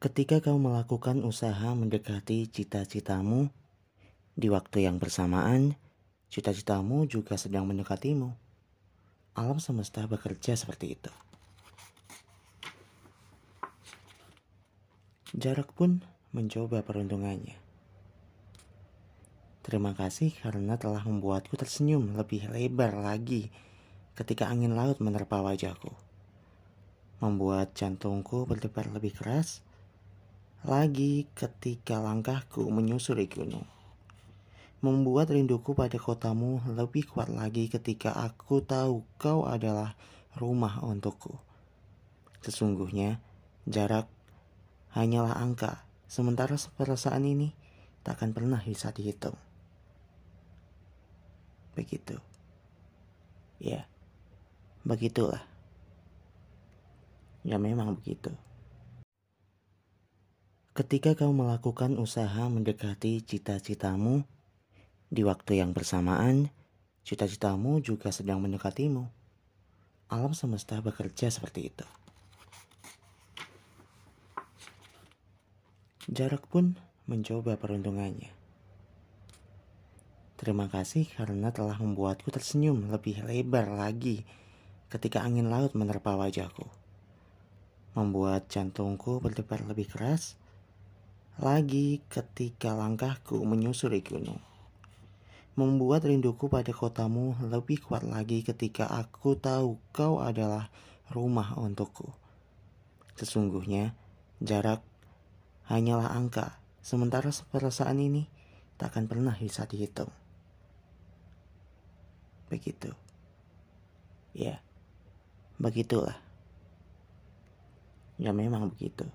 Ketika kau melakukan usaha mendekati cita-citamu, di waktu yang bersamaan, cita-citamu juga sedang mendekatimu. Alam semesta bekerja seperti itu. Jarak pun mencoba peruntungannya. Terima kasih karena telah membuatku tersenyum lebih lebar lagi ketika angin laut menerpa wajahku. Membuat jantungku berdebar lebih keras lagi ketika langkahku menyusuri gunung. Membuat rinduku pada kotamu lebih kuat lagi ketika aku tahu kau adalah rumah untukku. Sesungguhnya, jarak hanyalah angka, sementara perasaan ini takkan pernah bisa dihitung. Begitu. Ya, begitulah. Ya memang begitu. Ketika kau melakukan usaha mendekati cita-citamu, di waktu yang bersamaan, cita-citamu juga sedang mendekatimu. Alam semesta bekerja seperti itu. Jarak pun mencoba peruntungannya. Terima kasih karena telah membuatku tersenyum lebih lebar lagi ketika angin laut menerpa wajahku. Membuat jantungku berdebar lebih keras lagi ketika langkahku menyusuri gunung. Membuat rinduku pada kotamu lebih kuat lagi ketika aku tahu kau adalah rumah untukku. Sesungguhnya, jarak hanyalah angka, sementara perasaan ini takkan pernah bisa dihitung begitu. Ya, begitulah. Ya memang begitu.